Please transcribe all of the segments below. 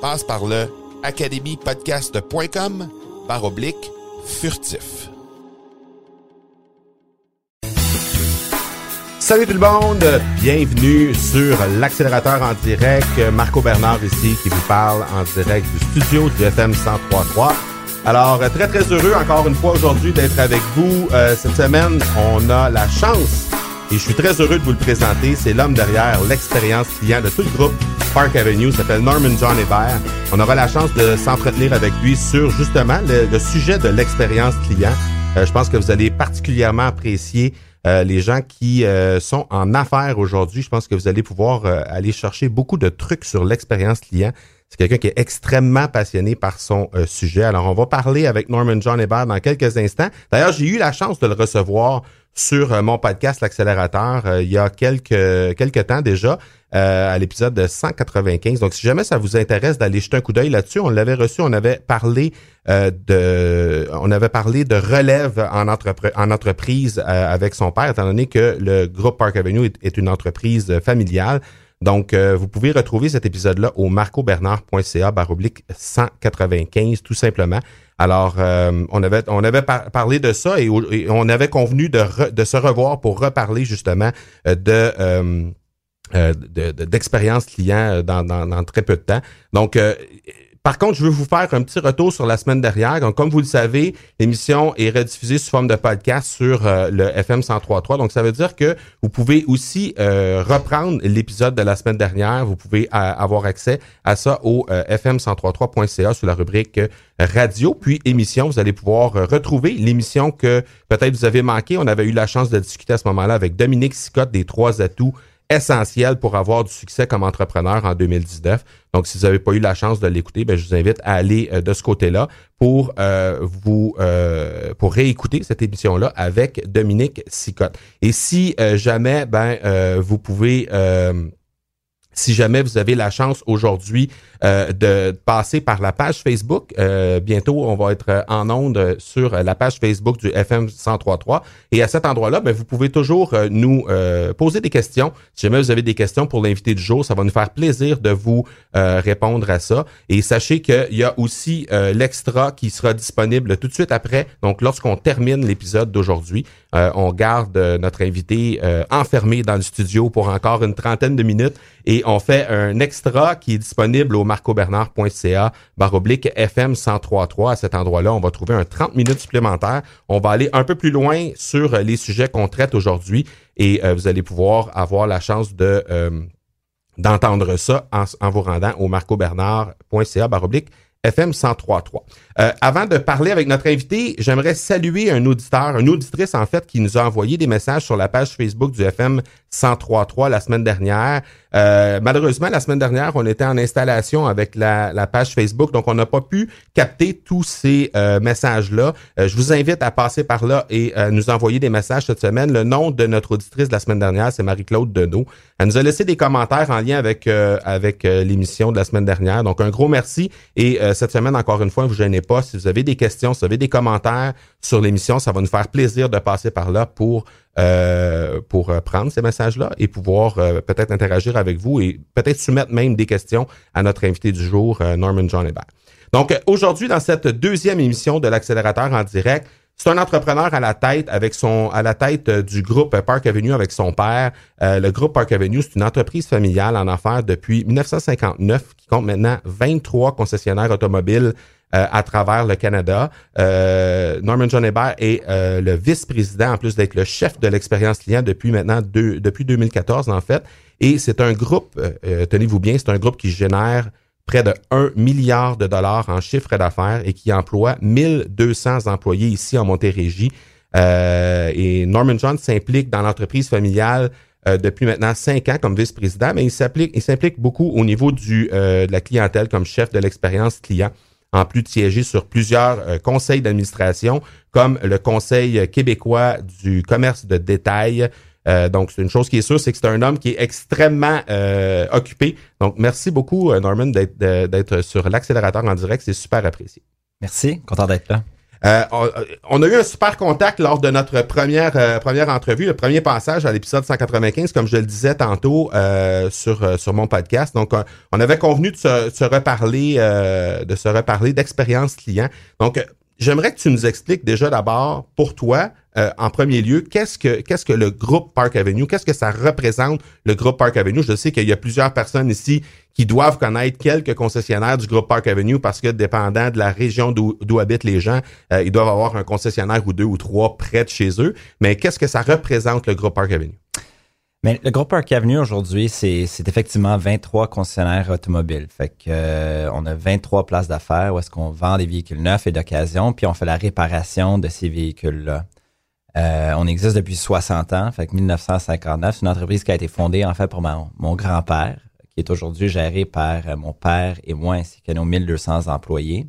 Passe par le academypodcast.com par oblique furtif. Salut tout le monde, bienvenue sur l'accélérateur en direct. Marco Bernard ici qui vous parle en direct du studio du FM 1033. Alors, très très heureux encore une fois aujourd'hui d'être avec vous. Euh, cette semaine, on a la chance et je suis très heureux de vous le présenter. C'est l'homme derrière l'expérience client de tout le groupe Park Avenue, s'appelle Norman John Hébert. On aura la chance de s'entretenir avec lui sur justement le, sujet de l'expérience client. Euh, je pense que vous allez particulièrement apprécier euh, les gens qui euh, sont en affaires aujourd'hui. Je pense que vous allez pouvoir aller chercher beaucoup de trucs sur l'expérience client. C'est quelqu'un qui est extrêmement passionné par son sujet. Alors, on va parler avec Norman John Hébert dans quelques instants. D'ailleurs, j'ai eu la chance de le recevoir sur euh, mon podcast L'accélérateur euh, il y a quelques, quelques temps déjà, euh, à l'épisode 195. Donc, si jamais ça vous intéresse d'aller jeter un coup d'œil là-dessus, on l'avait reçu, on avait parlé de on avait parlé de relève en, en entreprise avec son père, étant donné que le groupe Park Avenue est une entreprise familiale. Donc, vous pouvez retrouver cet épisode-là au marcobernard.ca baroblique 195, tout simplement. Alors, euh, on avait, on avait parlé de ça et, on avait convenu de, de, se revoir pour reparler justement euh, euh, de, d'expérience client dans, dans, dans, très peu de temps. Donc, par contre, je veux vous faire un petit retour sur la semaine dernière. Donc, comme vous le savez, l'émission est rediffusée sous forme de podcast sur euh, le FM 103.3. Donc, ça veut dire que vous pouvez aussi euh, reprendre l'épisode de la semaine dernière. Vous pouvez euh, avoir accès à ça au fm1033.ca sous la rubrique radio, puis émission. Vous allez pouvoir retrouver l'émission que peut-être vous avez manqué. On avait eu la chance de discuter à ce moment-là avec Dominique Sicotte des trois atouts essentiels pour avoir du succès comme entrepreneur en 2019. Donc, si vous n'avez pas eu la chance de l'écouter, ben, je vous invite à aller euh, de ce côté-là pour euh, vous euh, pour réécouter cette émission-là avec Dominique Sicotte. Et si jamais ben vous pouvez si jamais vous avez la chance aujourd'hui euh, de passer par la page Facebook, euh, bientôt on va être en onde sur la page Facebook du FM 1033 et à cet endroit-là, ben, vous pouvez toujours euh, nous poser des questions. Si jamais vous avez des questions pour l'invité du jour, ça va nous faire plaisir de vous répondre à ça. Et sachez qu'il y a aussi l'extra qui sera disponible tout de suite après. Donc lorsqu'on termine l'épisode d'aujourd'hui, on garde notre invité enfermé dans le studio pour encore une trentaine de minutes et fait un extra qui est disponible au marcobernard.ca baroblique FM 1033. À cet endroit-là, on va trouver un 30 minutes supplémentaires. On va aller un peu plus loin sur les sujets qu'on traite aujourd'hui et euh, vous allez pouvoir avoir la chance de euh, d'entendre ça en, en, vous rendant au marcobernard.ca baroblique FM 1033. Euh, avant de parler avec notre invité, j'aimerais saluer un auditeur, une auditrice en fait, qui nous a envoyé des messages sur la page Facebook du FM 1033 la semaine dernière. Euh, malheureusement, la semaine dernière, on était en installation avec la, la page Facebook, donc on n'a pas pu capter tous ces euh, messages-là. Euh, je vous invite à passer par là et nous envoyer des messages cette semaine. Le nom de notre auditrice de la semaine dernière, c'est Marie-Claude Deneau. Elle nous a laissé des commentaires en lien avec avec l'émission de la semaine dernière. Donc un gros merci et cette semaine, encore une fois, ne vous gênez pas. Si vous avez des questions, si vous avez des commentaires sur l'émission, ça va nous faire plaisir de passer par là pour pour prendre ces messages-là et pouvoir peut-être interagir vous et peut-être soumettre même des questions à notre invité du jour, Norman John Hébert. Donc aujourd'hui, dans cette deuxième émission de l'accélérateur en direct, c'est un entrepreneur à la tête avec son à la tête euh, du groupe Park Avenue avec son père. Euh, le groupe Park Avenue, c'est une entreprise familiale en affaires depuis 1959 qui compte maintenant 23 concessionnaires automobiles euh, à travers le Canada. Norman John Hébert est le vice-président en plus d'être le chef de l'expérience client depuis maintenant depuis 2014 en fait. Et c'est un groupe, tenez-vous bien, c'est un groupe qui génère près de 1 milliard de dollars en chiffre d'affaires et qui emploie 1200 employés ici en Montérégie. Euh, et Norman John s'implique dans l'entreprise familiale euh, depuis maintenant cinq ans comme vice-président, mais il s'implique, il s'implique beaucoup au niveau du, euh, de la clientèle comme chef de l'expérience client, en plus de siéger sur plusieurs conseils d'administration, comme le Conseil québécois du commerce de détail, euh, donc, c'est une chose qui est sûre, c'est que c'est un homme qui est extrêmement euh, occupé. Donc, merci beaucoup, euh, Norman, d'être sur l'accélérateur en direct. C'est super apprécié. Merci, content d'être là. on a eu un super contact lors de notre première première entrevue, le premier passage à l'épisode 195, comme je le disais tantôt sur sur mon podcast. Donc, on avait convenu de se, se reparler de se reparler d'expérience client. Donc, j'aimerais que tu nous expliques déjà d'abord pour toi euh, en premier lieu, qu'est-ce que qu'est-ce que le groupe Park Avenue, qu'est-ce que ça représente le groupe Park Avenue? Je sais qu'il y a plusieurs personnes ici qui doivent connaître quelques concessionnaires du groupe Park Avenue parce que dépendant de la région d'où habitent les gens, euh, ils doivent avoir un concessionnaire ou deux ou trois près de chez eux. Mais qu'est-ce que ça représente le groupe Park Avenue? Mais le groupe Park Avenue aujourd'hui, c'est, effectivement 23 concessionnaires automobiles. Fait que euh, on a 23 places d'affaires où est-ce qu'on vend des véhicules neufs et d'occasion, puis on fait la réparation de ces véhicules-là. Euh, on existe depuis 60 ans, fait que 1959. C'est une entreprise qui a été fondée en fait pour mon, grand-père, qui est aujourd'hui géré par euh, mon père et moi ainsi que nos 1200 employés.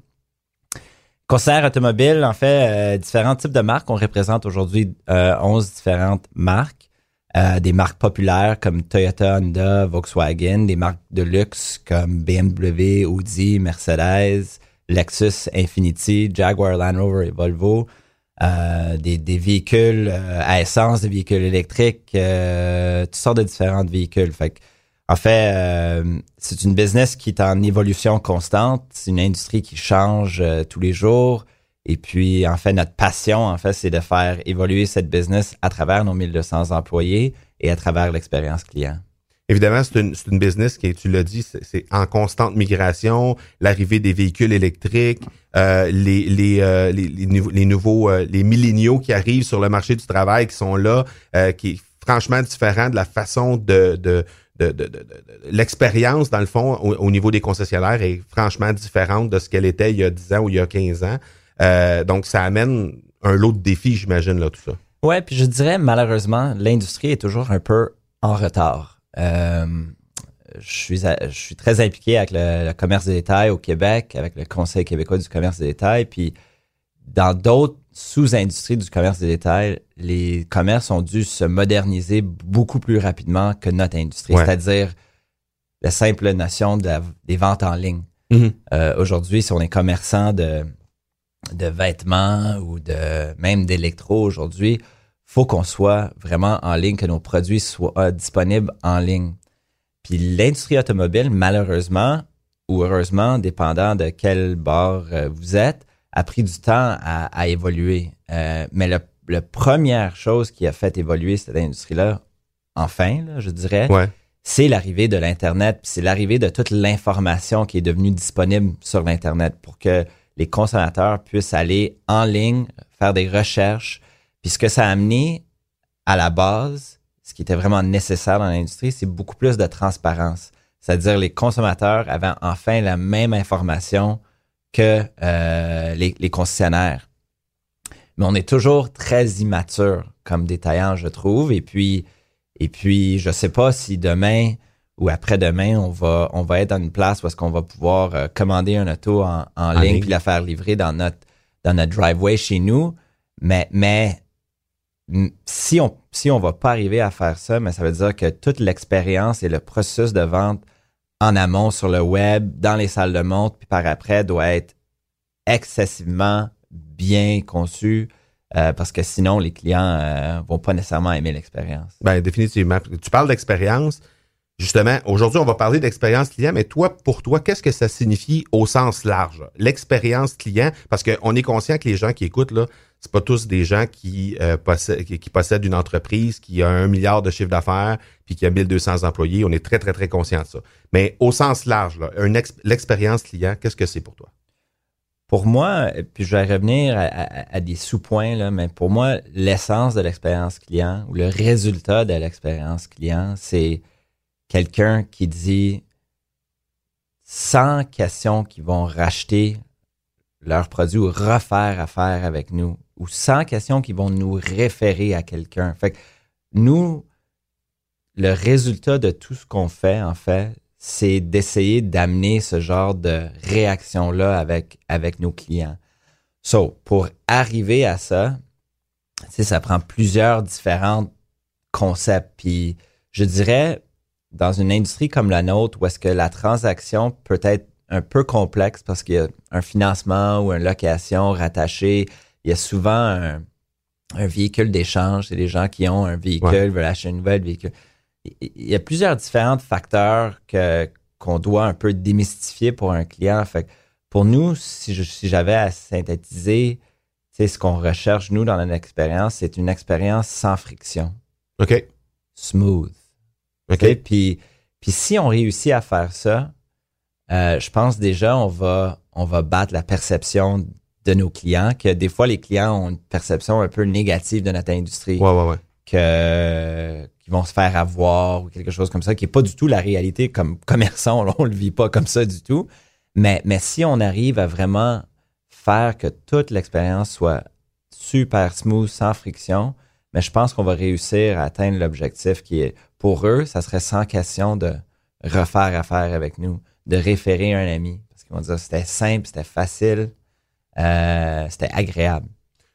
Concert automobile, en fait, euh, différents types de marques. On représente aujourd'hui 11 différentes marques. Des marques populaires comme Toyota, Honda, Volkswagen, des marques de luxe comme BMW, Audi, Mercedes, Lexus, Infiniti, Jaguar, Land Rover et Volvo. Euh, des, véhicules euh, à essence, des véhicules électriques, euh, toutes sortes de différents véhicules. Fait en fait, c'est une business qui est en évolution constante. C'est une industrie qui change tous les jours. Et puis, en fait, notre passion, en fait, c'est de faire évoluer cette business à travers nos 1200 employés et à travers l'expérience client. Évidemment, c'est une, business qui, tu l'as dit, c'est en constante migration, l'arrivée des véhicules électriques, euh, les, euh, les, les, nouveaux, euh, les milléniaux qui arrivent sur le marché du travail, qui sont là, qui est franchement différent de la façon de, de de, de, de, l'expérience, dans le fond, au, niveau des concessionnaires est franchement différente de ce qu'elle était il y a 10 ans ou il y a 15 ans. Donc, ça amène un lot de défis, j'imagine, là, tout ça. Ouais, puis je dirais, malheureusement, l'industrie est toujours un peu en retard. Euh, je suis, je suis très impliqué avec le, commerce de détail au Québec, avec le Conseil québécois du commerce de détail. Puis, dans d'autres sous-industries du commerce de détail, les commerces ont dû se moderniser beaucoup plus rapidement que notre industrie, c'est-à-dire la simple notion des ventes en ligne. Mm-hmm. Euh, aujourd'hui, si on est commerçant de, de vêtements ou de même d'électro aujourd'hui, faut qu'on soit vraiment en ligne, que nos produits soient euh, disponibles en ligne. Puis l'industrie automobile, malheureusement ou heureusement, dépendant de quel bord euh, vous êtes, a pris du temps à, évoluer. Euh, mais la première chose qui a fait évoluer cette industrie-là, enfin, je dirais, c'est l'arrivée de l'Internet, c'est l'arrivée de toute l'information qui est devenue disponible sur l'Internet pour que les consommateurs puissent aller en ligne, faire des recherches. Puis ce que ça a amené à la base, ce qui était vraiment nécessaire dans l'industrie, c'est beaucoup plus de transparence. C'est-à-dire les consommateurs avaient enfin la même information que euh, les, concessionnaires. Mais on est toujours très immature comme détaillant, je trouve. Et puis, et puis, je sais pas si demain ou après-demain, on va, on va être dans une place où est-ce qu'on va pouvoir euh, commander un auto en, ligne puis la faire livrer dans notre, dans notre driveway chez nous. Mais, mais si on si on va pas arriver à faire ça, mais ça veut dire que toute l'expérience et le processus de vente en amont sur le web, dans les salles de montre, puis par après doit être excessivement bien conçu. Euh, parce que sinon, les clients euh, vont pas nécessairement aimer l'expérience. Ben, définitivement. Tu parles d'expérience. Justement, aujourd'hui, on va parler d'expérience client, mais toi, pour toi, qu'est-ce que ça signifie au sens large? L'expérience client, parce qu'on est conscient que les gens qui écoutent, là, c'est pas tous des gens qui, euh, possèdent, une entreprise qui a un milliard de chiffre d'affaires puis qui a 1200 employés. On est très, très, très conscient de ça. Mais au sens large, l'expérience client, qu'est-ce que c'est pour toi? Pour moi, puis je vais revenir à, des sous-points, mais pour moi, l'essence de l'expérience client ou le résultat de l'expérience client, c'est quelqu'un qui dit 100 questions qui vont racheter leurs produits ou refaire affaire avec nous ou 100 questions qui vont nous référer à quelqu'un. Fait que nous, le résultat de tout ce qu'on fait, en fait, c'est d'essayer d'amener ce genre de réaction-là avec, avec nos clients. So, pour arriver à ça, ça prend plusieurs différents concepts. Puis, je dirais, dans une industrie comme la nôtre, où est-ce que la transaction peut être un peu complexe parce qu'il y a un financement ou une location rattaché, il y a souvent un, véhicule d'échange. C'est des gens qui ont un véhicule, veulent acheter un nouvel véhicule. Il y a plusieurs différents facteurs que, qu'on doit un peu démystifier pour un client. Fait pour nous, si, si j'avais à synthétiser, ce qu'on recherche, nous, dans notre expérience, c'est une expérience sans friction. OK. Smooth. Puis, puis si on réussit à faire ça, euh, je pense déjà on va on va battre la perception de nos clients que des fois les clients ont une perception un peu négative de notre industrie. Ouais ouais ouais. Que qu'ils vont se faire avoir ou quelque chose comme ça qui est pas du tout la réalité comme commerçant, on, on le vit pas comme ça du tout. Mais mais si on arrive à vraiment faire que toute l'expérience soit super smooth sans friction, mais je pense qu'on va réussir à atteindre l'objectif qui est pour eux, ça serait sans question de refaire affaire avec nous, de référer un ami. Parce qu'ils vont dire c'était simple, c'était facile, euh, c'était agréable.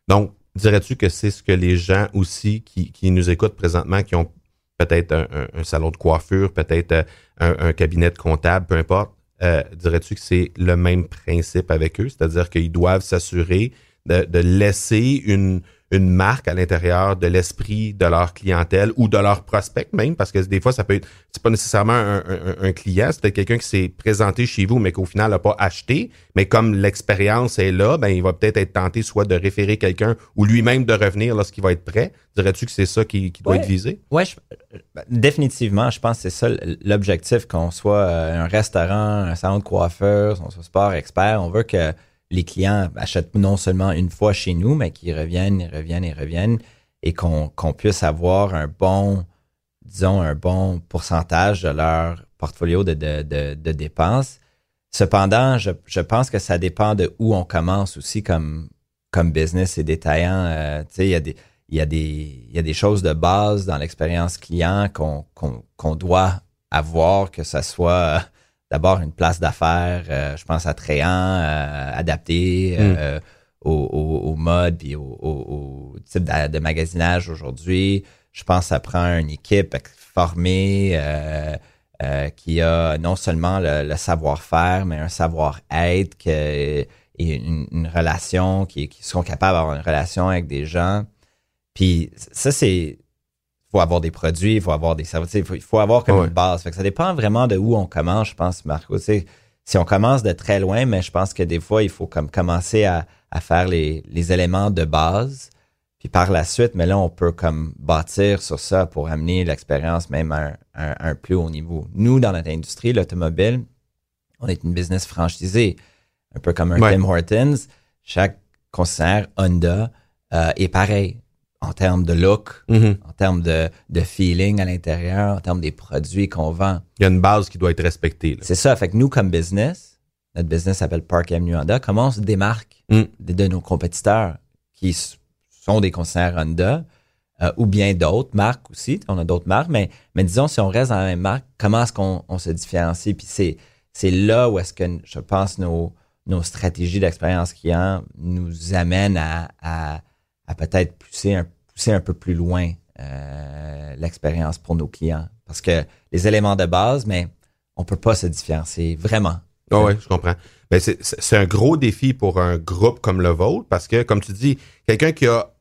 Donc, dirais-tu que c'est ce que les gens aussi qui, nous écoutent présentement, qui ont peut-être un, salon de coiffure, peut-être euh, un, cabinet de comptable, peu importe, euh, dirais-tu que c'est le même principe avec eux? C'est-à-dire qu'ils doivent s'assurer de, laisser une, une marque à l'intérieur de l'esprit de leur clientèle ou de leur prospect même, parce que des fois, ça peut être, c'est pas nécessairement un, client, c'est peut-être quelqu'un qui s'est présenté chez vous, mais qu'au final n'a pas acheté. Mais comme l'expérience est là, ben, il va peut-être être tenté soit de référer quelqu'un ou lui-même de revenir lorsqu'il va être prêt. Dirais-tu que c'est ça qui, doit être visé? Oui, ben, définitivement. Je pense que c'est ça l'objectif, qu'on soit euh, un restaurant, un salon de coiffeur, on soit sport expert. On veut que les clients achètent non seulement une fois chez nous, mais qu'ils reviennent, et reviennent et reviennent et qu'on puisse avoir un bon, disons, un bon pourcentage de leur portfolio de, de, dépenses. Cependant, je, pense que ça dépend de où on commence aussi comme, comme business et détaillant. Euh, tu sais, il y a des, il y, a des, y a des choses de base dans l'expérience client qu'on doit avoir, que ce soit d'abord une place d'affaires, euh, je pense attrayant, euh, adapté euh, mm. au, au, mode puis au, type de, magasinage aujourd'hui. Je pense que ça prend une équipe formée qui a non seulement le, savoir-faire, mais un savoir-être et une, relation, qui, qui sont capables d'avoir une relation avec des gens. Puis ça, c'est faut avoir des produits, il faut avoir des services, il faut, avoir comme une base. ça dépend vraiment de où on commence, je pense, Marco. si on commence de très loin, mais je pense que des fois, il faut comme commencer à, faire les, éléments de base. Puis par la suite, mais là, on peut comme bâtir sur ça pour amener l'expérience même à un, plus haut niveau. Nous, dans notre industrie, l'automobile, on est une business franchisée, un peu comme un Tim Hortons. Chaque concessionnaire Honda euh, est pareil en termes de look, mm-hmm. en termes de, feeling à l'intérieur, en termes des produits qu'on vend. Il y a une base qui doit être respectée. C'est ça. Fait que nous, comme business, notre business s'appelle Park Avenue Honda, comment on se démarque mm. de, nos compétiteurs qui sont des concessionnaires Honda euh, ou bien d'autres marques aussi. On a d'autres marques, mais, mais disons, si on reste dans la même marque, comment est-ce qu'on se différencie? Puis c'est, c'est là où est-ce que je pense nos, nos stratégies d'expérience client nous amènent à, à, à peut-être pousser un pousser un peu plus loin euh, l'expérience pour nos clients. Parce que les éléments de base, mais on peut pas se différencier, vraiment. Ah ouais, je comprends. C'est, c'est un gros défi pour un groupe comme le vôtre parce que, comme tu dis, quelqu'un qui a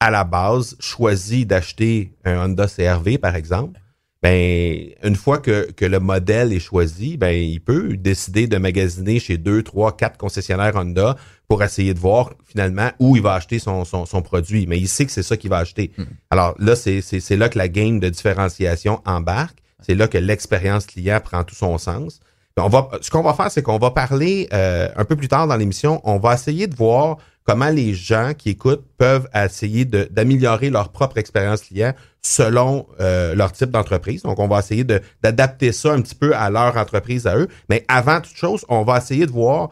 à la base choisi d'acheter un Honda CRV, par exemple, ben une fois que, que le modèle est choisi, ben il peut décider de magasiner chez deux, trois, quatre concessionnaires Honda pour essayer de voir finalement où il va acheter son, son, son produit. Mais il sait que c'est ça qu'il va acheter. Hmm. Alors là, c'est, là que la game de différenciation embarque. C'est là que l'expérience client prend tout son sens. On va, ce qu'on va faire, c'est qu'on va parler euh, un peu plus tard dans l'émission. On va essayer de voir comment les gens qui écoutent peuvent essayer d'améliorer leur propre expérience client selon euh, leur type d'entreprise. Donc, on va essayer d'adapter ça un petit peu à leur entreprise à eux. Mais avant toute chose, on va essayer de voir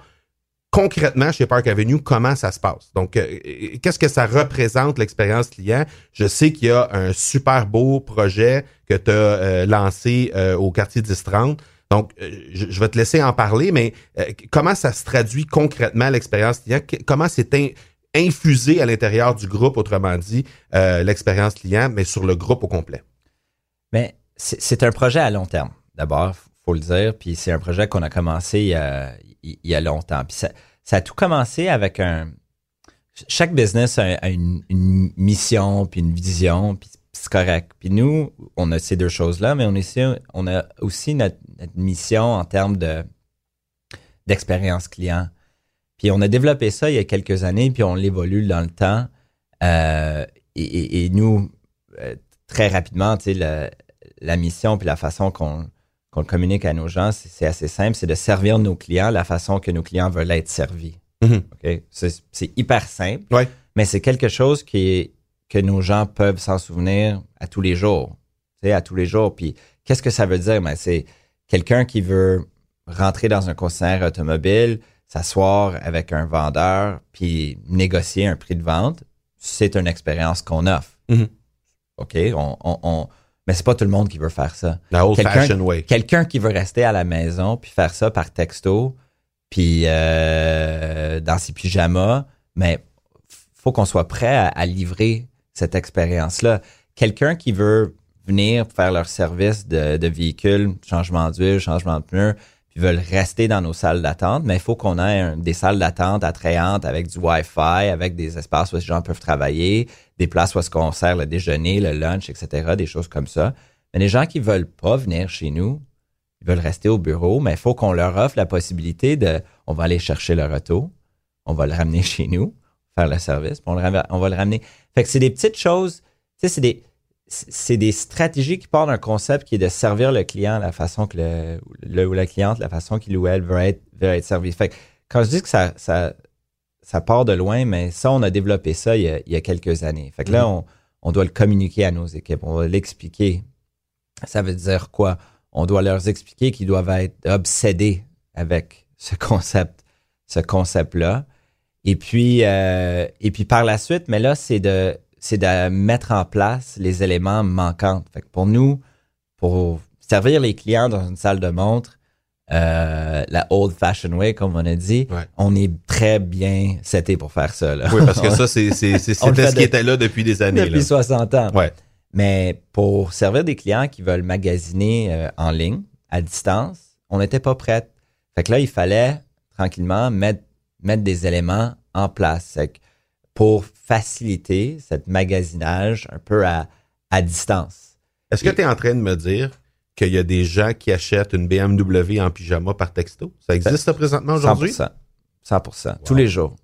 concrètement chez Park Avenue comment ça se passe. Donc, euh, qu'est-ce que ça représente l'expérience client? Je sais qu'il y a un super beau projet que tu as lancé euh, au quartier 1030. Donc, euh, je, je vais te laisser en parler, mais euh, comment ça se traduit concrètement l'expérience client? Comment c'est in- infusé à l'intérieur du groupe, autrement dit, euh, l'expérience client, mais sur le groupe au complet? C'est un projet à long terme, d'abord, faut le dire. Puis c'est un projet qu'on a commencé il y a, il longtemps. Puis ça, a tout commencé avec un. Chaque business a, une, mission, puis une vision, puis c'est correct. Puis nous, on a ces deux choses-là, mais on a aussi notre, notre mission en termes de d'expérience client. Puis on a développé ça il y a quelques années, puis on l'évolue dans le temps. Euh, et, et- et nous, euh, très rapidement, tu sais, la, la mission puis la façon qu'on qu'on le communique à nos gens, c'est assez simple, c'est de servir nos clients la façon que nos clients veulent être servis. Mhm. OK? C'est c'est hyper simple, Ouais. mais c'est quelque chose qui est, que nos gens peuvent s'en souvenir à tous les jours. Tu sais, à tous les jours. Puis qu'est-ce que ça veut dire? Ben, c'est quelqu'un qui veut rentrer dans un concessionnaire automobile, s'asseoir avec un vendeur, puis négocier un prix de vente. C'est une expérience qu'on offre. Mhm. OK? On, on, on- mais c'est pas tout le monde qui veut faire ça. La old Quelqu'un- fashioned way. Quelqu'un qui veut rester à la maison puis faire ça par texto, puis euh, dans ses pyjamas, mais faut qu'on soit prêt à, à livrer cette expérience-là. Quelqu'un qui veut venir faire leur service de, de véhicule, changement d'huile, changement de pneus, puis veulent rester dans nos salles d'attente, mais il faut qu'on ait des salles d'attente attrayantes avec du Wi-Fi, avec des espaces où les gens peuvent travailler, des places où est-ce qu'on sert le déjeuner, le lunch, etc., des choses comme ça. Mais les gens qui veulent pas venir chez nous, ils veulent rester au bureau, mais il faut qu'on leur offre la possibilité de, on va aller chercher leur auto, on va le ramener chez nous, faire le service, on va le ramener. Fait que c'est des petites choses, tu sais, c'est des, c'est des stratégies qui partent d'un concept qui est de servir le client la façon que le, le ou la cliente, la façon qu'il ou elle veut être, veut être servi. Fait que quand je dis que ça, ça, ça part de loin, mais ça, on a développé ça il y a, il y a quelques années. Fait que là, on, on doit le communiquer à nos équipes, on va l'expliquer. Ça veut dire quoi? On doit leur expliquer qu'ils doivent être obsédés avec ce concept, ce concept-là. Et puis, euh, et puis par la suite, mais là, c'est de, c'est de mettre en place les éléments manquants. Fait que pour nous, pour servir les clients dans une salle de montre, euh, la old fashioned way, comme on a dit, Ouais. on est très bien seté pour faire ça. Là. Oui, parce que ça, c'était ce qui était là depuis des années. depuis là. 60 ans. Ouais. Mais pour servir des clients qui veulent magasiner euh, en ligne, à distance, on n'était pas prêts. Fait que là, il fallait tranquillement mettre, mettre des éléments en place Fait que pour faciliter cette magasinage un peu à, à distance. Est-ce que tu es en train de me dire qu'il y a des gens qui achètent une BMW en pyjama par texto? Ça existe ça présentement aujourd'hui? 100%. 100%. Tous les jours.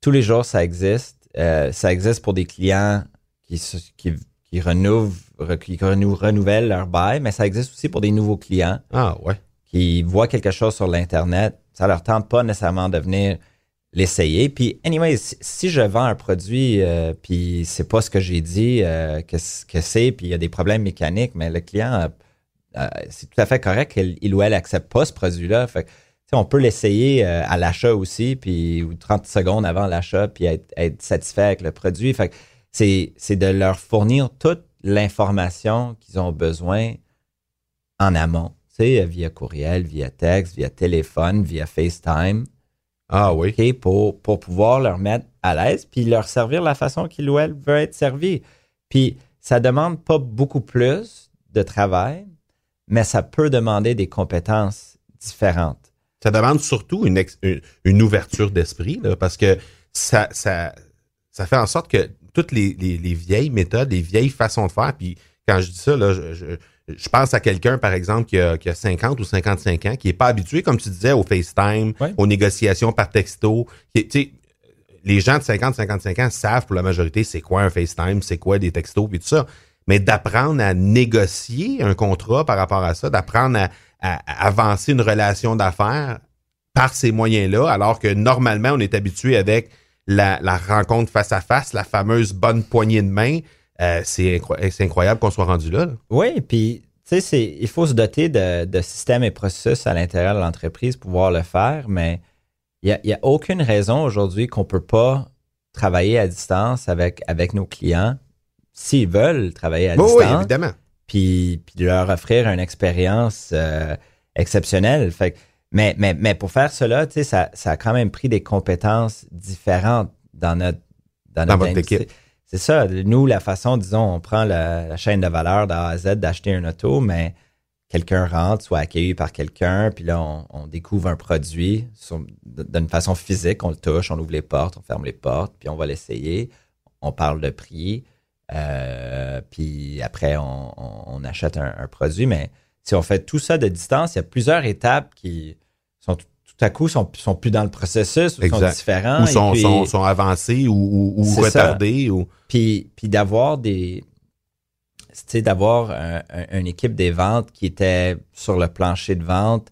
Tous les jours, ça existe. Euh, ça existe pour des clients qui, se- qui, qui, renouvelent, qui renou- renouvellent leur bail, mais ça existe aussi pour des nouveaux clients Ah ouais. qui voient quelque chose sur l'Internet. Ça leur tente pas nécessairement de venir l'essayer. Puis, anyway, si, je vends un produit, euh, puis c'est pas ce que j'ai dit euh, que, que c'est, puis il y a des problèmes mécaniques, mais le client, euh, euh, c'est tout à fait correct qu'il il ou elle accepte pas ce produit-là. Fait on peut l'essayer à l'achat aussi, puis ou 30 secondes avant l'achat, puis être, satisfait avec le produit. Fait c'est, de leur fournir toute l'information qu'ils ont besoin en amont. Via courriel, via texte, via téléphone, via FaceTime. Ah oui. Pour, pour pouvoir leur mettre à l'aise, puis leur servir la façon qu'il ou elle veut être servi. Puis ça demande pas beaucoup plus de travail, mais ça peut demander des compétences différentes. Ça demande surtout une, une, ouverture d'esprit, parce que ça, ça, ça fait en sorte que toutes les, les, vieilles méthodes, les vieilles façons de faire, puis quand je dis ça, là, je, je, pense à quelqu'un, par exemple, qui a, qui a, 50 ou 55 ans, qui n'est pas habitué, comme tu disais, au FaceTime, aux négociations par texto. Qui, les gens de 50, 55 ans savent pour la majorité c'est quoi un FaceTime, c'est quoi des textos, puis tout ça. Mais d'apprendre à négocier un contrat par rapport à ça, d'apprendre à, avancer une relation d'affaires par ces moyens-là, alors que normalement, on est habitué avec la, rencontre face à face, la fameuse bonne poignée de main. Euh, c'est incroyable qu'on soit rendu là. Oui, puis tu sais, il faut se doter de, de, systèmes et processus à l'intérieur de l'entreprise pour pouvoir le faire, mais il n'y a, aucune raison aujourd'hui qu'on ne peut pas travailler à distance avec, avec nos clients s'ils veulent travailler à distance. Oui, évidemment. Puis, puis leur offrir une expérience euh, exceptionnelle. Fait, mais, mais, mais pour faire cela, ça, ça a quand même pris des compétences différentes dans notre, dans, notre votre équipe. C'est ça. Nous, la façon, disons, on prend la, chaîne de valeur d'A à Z d'acheter un auto, mais quelqu'un rentre, soit accueilli par quelqu'un, puis là, on, découvre un produit d'une façon physique, on le touche, on ouvre les portes, on ferme les portes, puis on va l'essayer, on parle de prix, euh, puis après, on, achète un, produit. Mais si on fait tout ça de distance, il y a plusieurs étapes qui sont tout, à coup sont, sont plus dans le processus ou sont différents. Ou sont, sont, avancés ou, ou retardés. Ou... Puis, puis d'avoir des d'avoir une équipe des ventes qui était sur le plancher de vente,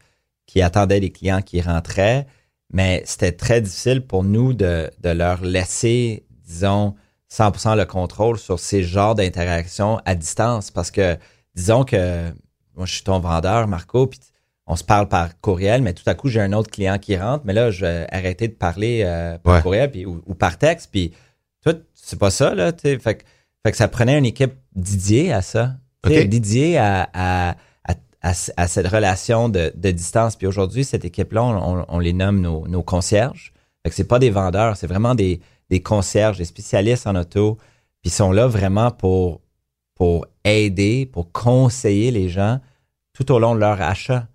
qui attendait les clients qui rentraient, mais c'était très difficile pour nous de, leur laisser, disons, 100% le contrôle sur ces genres d'interactions à distance parce que, disons que moi, je suis ton vendeur, Marco, puis on se parle par courriel, mais tout à coup, j'ai un autre client qui rentre, mais là, je vais arrêter de parler euh, par courriel puis, ou, par texte, puis toi, c'est pas ça, là, tu fait fait que ça prenait une équipe dédiée à ça. Dédiée à, à, à, cette relation de, de distance. Puis aujourd'hui, cette équipe-là, on, on, les nomme nos, nos concierges. Fait que c'est pas des vendeurs, c'est vraiment des, des concierges, des spécialistes en auto. Puis ils sont là vraiment pour, pour aider, pour conseiller les gens tout au long de leur achat.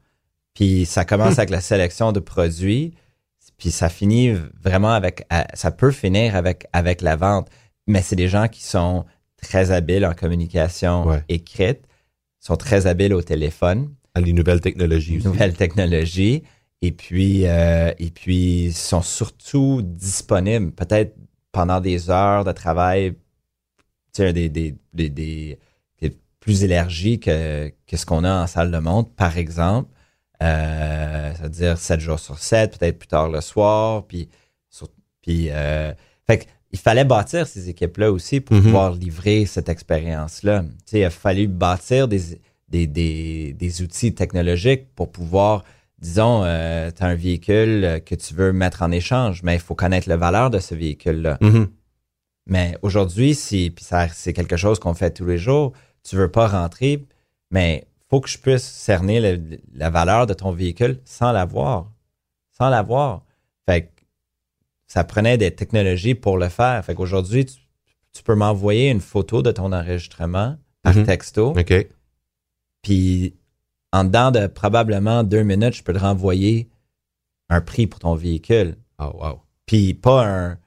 Puis ça commence hmm. avec la sélection de produits, puis ça finit vraiment avec, ça peut finir avec, avec la vente. Mais c'est des gens qui sont très habiles en communication écrite, sont très habiles au téléphone. À les nouvelles technologies aussi. Nouvelles technologies. Et puis, euh, et puis, sont surtout disponibles, peut-être pendant des heures de travail, des, des, des, des, plus élargies que, que ce qu'on a en salle de montre, par exemple. Euh, c'est-à-dire 7 jours sur 7, peut-être plus tard le soir. Puis, puis euh, fait que il fallait bâtir ces équipes-là aussi pour mhm. pouvoir livrer cette expérience-là. il a fallu bâtir des, des, outils technologiques pour pouvoir, disons, euh, tu as un véhicule que tu veux mettre en échange, mais il faut connaître la valeur de ce véhicule-là. Mhm. Mais aujourd'hui, si, c'est quelque chose qu'on fait tous les jours, tu veux pas rentrer, mais faut que je puisse cerner la valeur de ton véhicule sans l'avoir. Sans l'avoir. Fait ça prenait des technologies pour le faire. Fait qu'aujourd'hui, tu, peux m'envoyer une photo de ton enregistrement par mhm. texto. OK. Puis, en dedans de probablement deux minutes, je peux te renvoyer un prix pour ton véhicule. Oh, wow. Puis, pas un,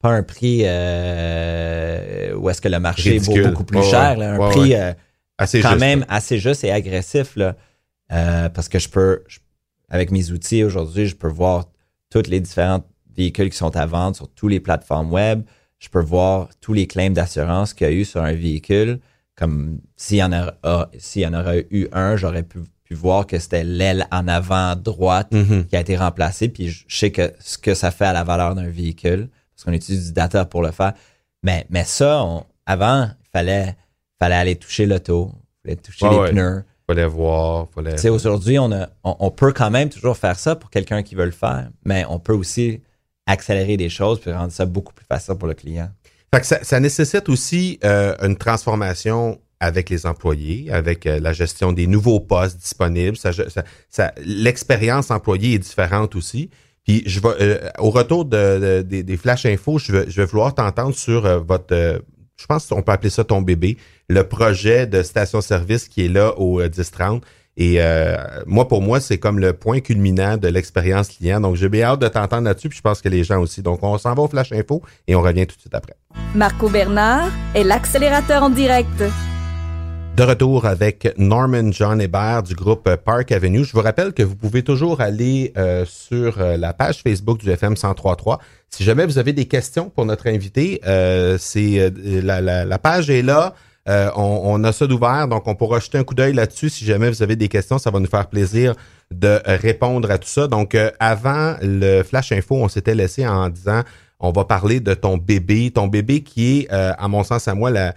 pas un prix euh, où est-ce que le marché vaut beaucoup plus cher. un prix euh, assez quand même assez juste et agressif. Là, euh, parce que je peux, avec mes outils aujourd'hui, je peux voir toutes les différentes véhicules qui sont à vendre sur toutes les plateformes web. Je peux voir tous les claims d'assurance qu'il y a eu sur un véhicule. Comme s'il y en a, s'il y en aurait eu un, j'aurais pu, voir que c'était l'aile en avant droite mm-hmm. qui a été remplacée. Puis je sais que ce que ça fait à la valeur d'un véhicule, parce qu'on utilise du data pour le faire. Mais, mais ça, avant, il fallait, fallait aller toucher l'auto, fallait toucher les pneus. Fallait voir, fallait. Tu sais, aujourd'hui, on, a, on, peut quand même toujours faire ça pour quelqu'un qui veut le faire, mais on peut aussi accélérer des choses puis rendre ça beaucoup plus facile pour le client. Fait que ça, nécessite aussi euh, une transformation avec les employés, avec euh, la gestion des nouveaux postes disponibles. Ça, ça, L'expérience employée est différente aussi. Puis je vais, euh, au retour de, des flash infos, je vais, je vais vouloir t'entendre sur votre je pense qu'on peut appeler ça ton bébé, le projet de station-service qui est là au 1030. Et moi, pour moi, c'est comme le point culminant de l'expérience client. Donc, j'ai bien hâte de t'entendre là-dessus, puis je pense que les gens aussi. Donc, on s'en va au Flash Info et on revient tout de suite après. Marco Bernard est l'accélérateur en direct. De retour avec Norman John Hébert du groupe Park Avenue. Je vous rappelle que vous pouvez toujours aller euh, sur euh, la page Facebook du FM 1033. Si jamais vous avez des questions pour notre invité, euh, c'est la, la, page est là. On, on, a ça d'ouvert, donc on pourra jeter un coup d'œil là-dessus. Si jamais vous avez des questions, ça va nous faire plaisir de répondre à tout ça. Donc, avant le Flash Info, on s'était laissé en disant, on va parler de ton bébé, ton bébé qui est, à mon sens, à moi, la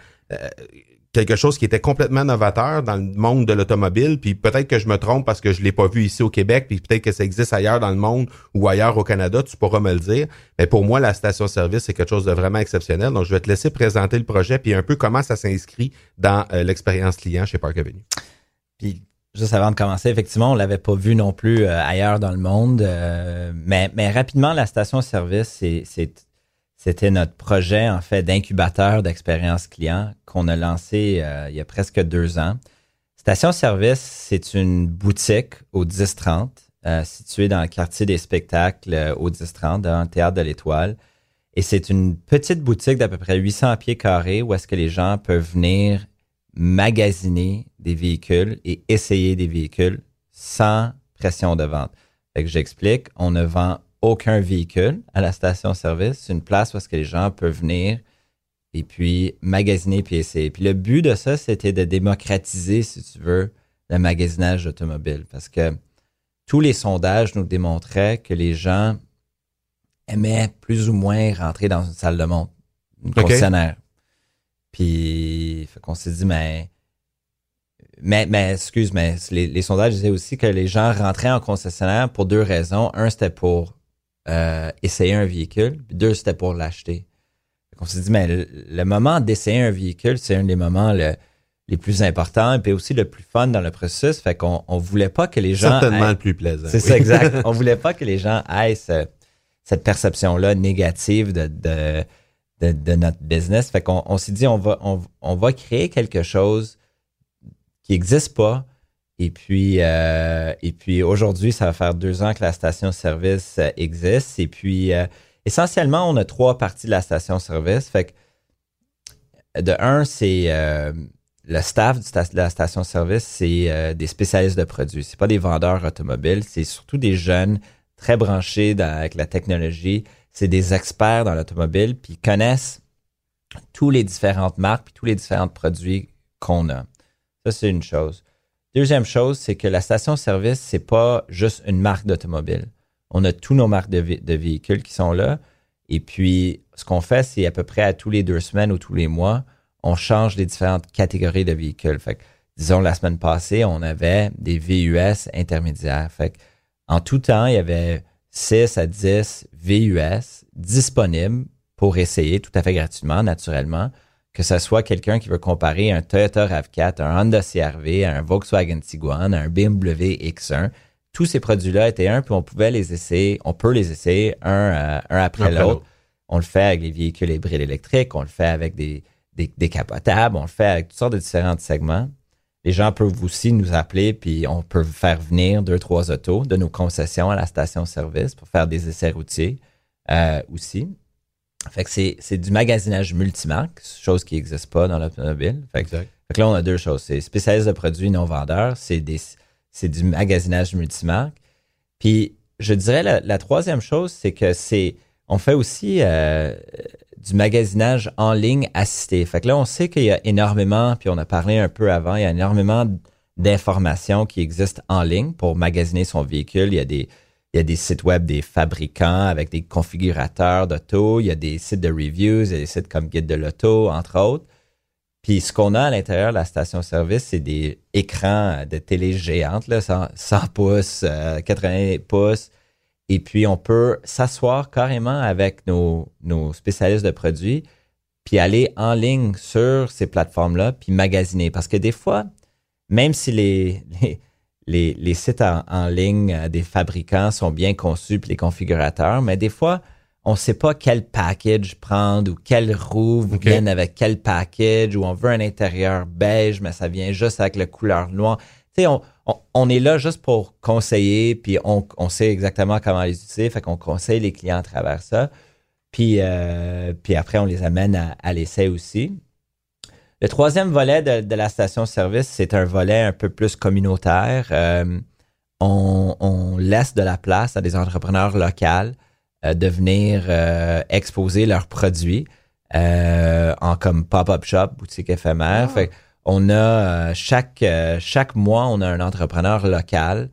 quelque chose qui était complètement novateur dans le monde de l'automobile, puis peut-être que je me trompe parce que je l'ai pas vu ici au Québec, puis peut-être que ça existe ailleurs dans le monde ou ailleurs au Canada, tu pourras me le dire. Mais pour moi, la station-service, c'est quelque chose de vraiment exceptionnel. Donc, je vais te laisser présenter le projet, puis un peu comment ça s'inscrit dans euh, l'expérience client chez Park Avenue. Puis, juste avant de commencer, effectivement, on l'avait pas vu non plus euh, ailleurs dans le monde, euh, mais, mais rapidement, la station-service, c'est c'était notre projet, en fait, d'incubateur d'expérience client qu'on a lancé euh, il y a presque deux ans. Station Service, c'est une boutique au 1030, euh, située dans le quartier des spectacles euh, au 1030, dans le Théâtre de l'Étoile. Et c'est une petite boutique d'à peu près 800 pieds carrés où est-ce que les gens peuvent venir magasiner des véhicules et essayer des véhicules sans pression de vente. J'explique, on ne vend aucun véhicule à la station-service. C'est une place où est-ce que les gens peuvent venir et puis magasiner puis essayer. Puis le but de ça, c'était de démocratiser, si tu veux, le magasinage automobile. Parce que tous les sondages nous démontraient que les gens aimaient plus ou moins rentrer dans une salle de montre, une concessionnaire. Puis, qu'on s'est dit, mais, mais, mais, excuse, mais les, les sondages disaient aussi que les gens rentraient en concessionnaire pour deux raisons. Un, c'était pour euh, essayer un véhicule. Puis deux, c'était pour l'acheter. On s'est dit, mais le, moment d'essayer un véhicule, c'est un des moments les plus importants et puis aussi le plus fun dans le processus. Fait qu'on on voulait pas que les gens. Certainement le plus plaisant. C'est ça, exact. on voulait pas que les gens aient cette perception-là négative de, de, de, notre business. Fait qu'on on s'est dit, on va, on, on va créer quelque chose qui n'existe pas, et puis, euh, puis aujourd'hui, ça va faire deux ans que la station-service euh, existe. Et puis, euh, essentiellement, on a trois parties de la station-service. Fait que, de un, c'est le staff de la station-service, c'est des spécialistes de produits. C'est pas des vendeurs automobiles, c'est surtout des jeunes très branchés avec la technologie. C'est des experts dans l'automobile, puis connaissent tous les différentes marques, puis tous les différents produits qu'on a. Ça, c'est une chose. Deuxième chose, c'est que la station-service, c'est pas juste une marque d'automobile. On a tous nos marques de, véhicules qui sont là. Et puis, ce qu'on fait, c'est à peu près à tous les deux semaines ou tous les mois, on change les différentes catégories de véhicules. Fait que, disons, la semaine passée, on avait des VUS intermédiaires. Fait en tout temps, il y avait 6 à 10 VUS disponibles pour essayer tout à fait gratuitement, naturellement que ce soit quelqu'un qui veut comparer un Toyota RAV4, un Honda CRV, un Volkswagen Tiguan, un BMW X1, tous ces produits-là étaient un, puis on pouvait les essayer, on peut les essayer un, euh, un après, l'autre. On le fait avec les véhicules hybrides électriques, on le fait avec des, des, décapotables, on le fait avec toutes sortes de différents segments. Les gens peuvent aussi nous appeler, puis on peut faire venir deux, trois autos de nos concessions à la station-service pour faire des essais routiers euh, aussi. Fait que c'est du magasinage multimarque, chose qui n'existe pas dans l'automobile. Fait, que là, on a deux choses. C'est spécialiste de produits non vendeurs, c'est du magasinage multimarque. Puis, je dirais la, troisième chose, c'est que c'est on fait aussi euh, du magasinage en ligne assisté. Fait que là, on sait qu'il y a énormément, puis on a parlé un peu avant, il y a énormément d'informations qui existent en ligne pour magasiner son véhicule. Il y a des il y a des sites web des fabricants avec des configurateurs d'auto, il y a des sites de reviews, il y a des sites comme Guide de l'auto, entre autres. Puis ce qu'on a à l'intérieur de la station-service, c'est des écrans de télé géantes, là, 100, pouces, 80 euh, pouces. Et puis on peut s'asseoir carrément avec nos, spécialistes de produits, puis aller en ligne sur ces plateformes-là, puis magasiner. Parce que des fois, même si les les, sites en, ligne euh, des fabricants sont bien conçus, puis les configurateurs, mais des fois, on sait pas quel package prendre ou quelle roue Ok. viennent avec quel package ou on veut un intérieur beige, mais ça vient juste avec la couleur noire. Tu sais, on, on, on est là juste pour conseiller, puis on, on sait exactement comment les utiliser, fait qu'on conseille les clients à travers ça. Puis, euh, puis après, on les amène à, à l'essai aussi. Le troisième volet de, de la station-service, c'est un volet un peu plus communautaire. Euh, on, on laisse de la place à des entrepreneurs locaux euh, de venir euh, exposer leurs produits en comme pop-up shop, boutique éphémère. Fait on a chaque chaque mois, on a un entrepreneur local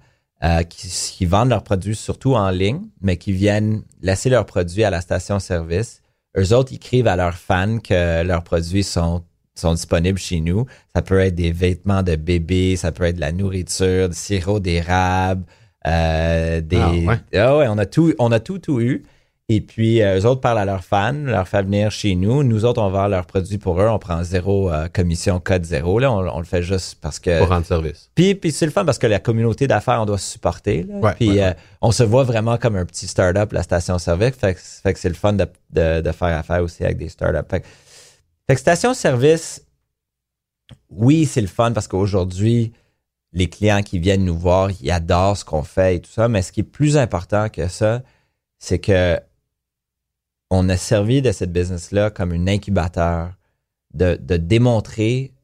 qui, qui vendent leurs produits surtout en ligne, mais qui viennent laisser leurs produits à la station-service. Eux autres, ils écrivent à leurs fans que leurs produits sont sont disponibles chez nous. Ça peut être des vêtements de bébé, ça peut être de la nourriture, du sirop d'érable, euh, des. Ah, ouais. Ah ouais, on a tout, on a tout, tout eu. Et puis, euh, eux autres parlent à leurs fans, leur fait venir chez nous. Nous autres, on vend leurs produits pour eux. On prend zéro euh, commission, code zéro. Là, on, on le fait juste parce que. Pour rendre service. Puis, puis c'est le fun parce que la communauté d'affaires, on doit se supporter. Là. Ouais, puis ouais, euh, on se voit vraiment comme un petit start-up, la station-service. Fait, que- fait que c'est le fun de, de, de faire affaire aussi avec des start-up. Fait, que- fait que station-service, oui, c'est le fun parce qu'aujourd'hui, les clients qui viennent nous voir, ils adorent ce qu'on fait et tout ça. Mais ce qui est plus important que ça, c'est que on a servi de cette business-là comme un incubateur de, de démontrer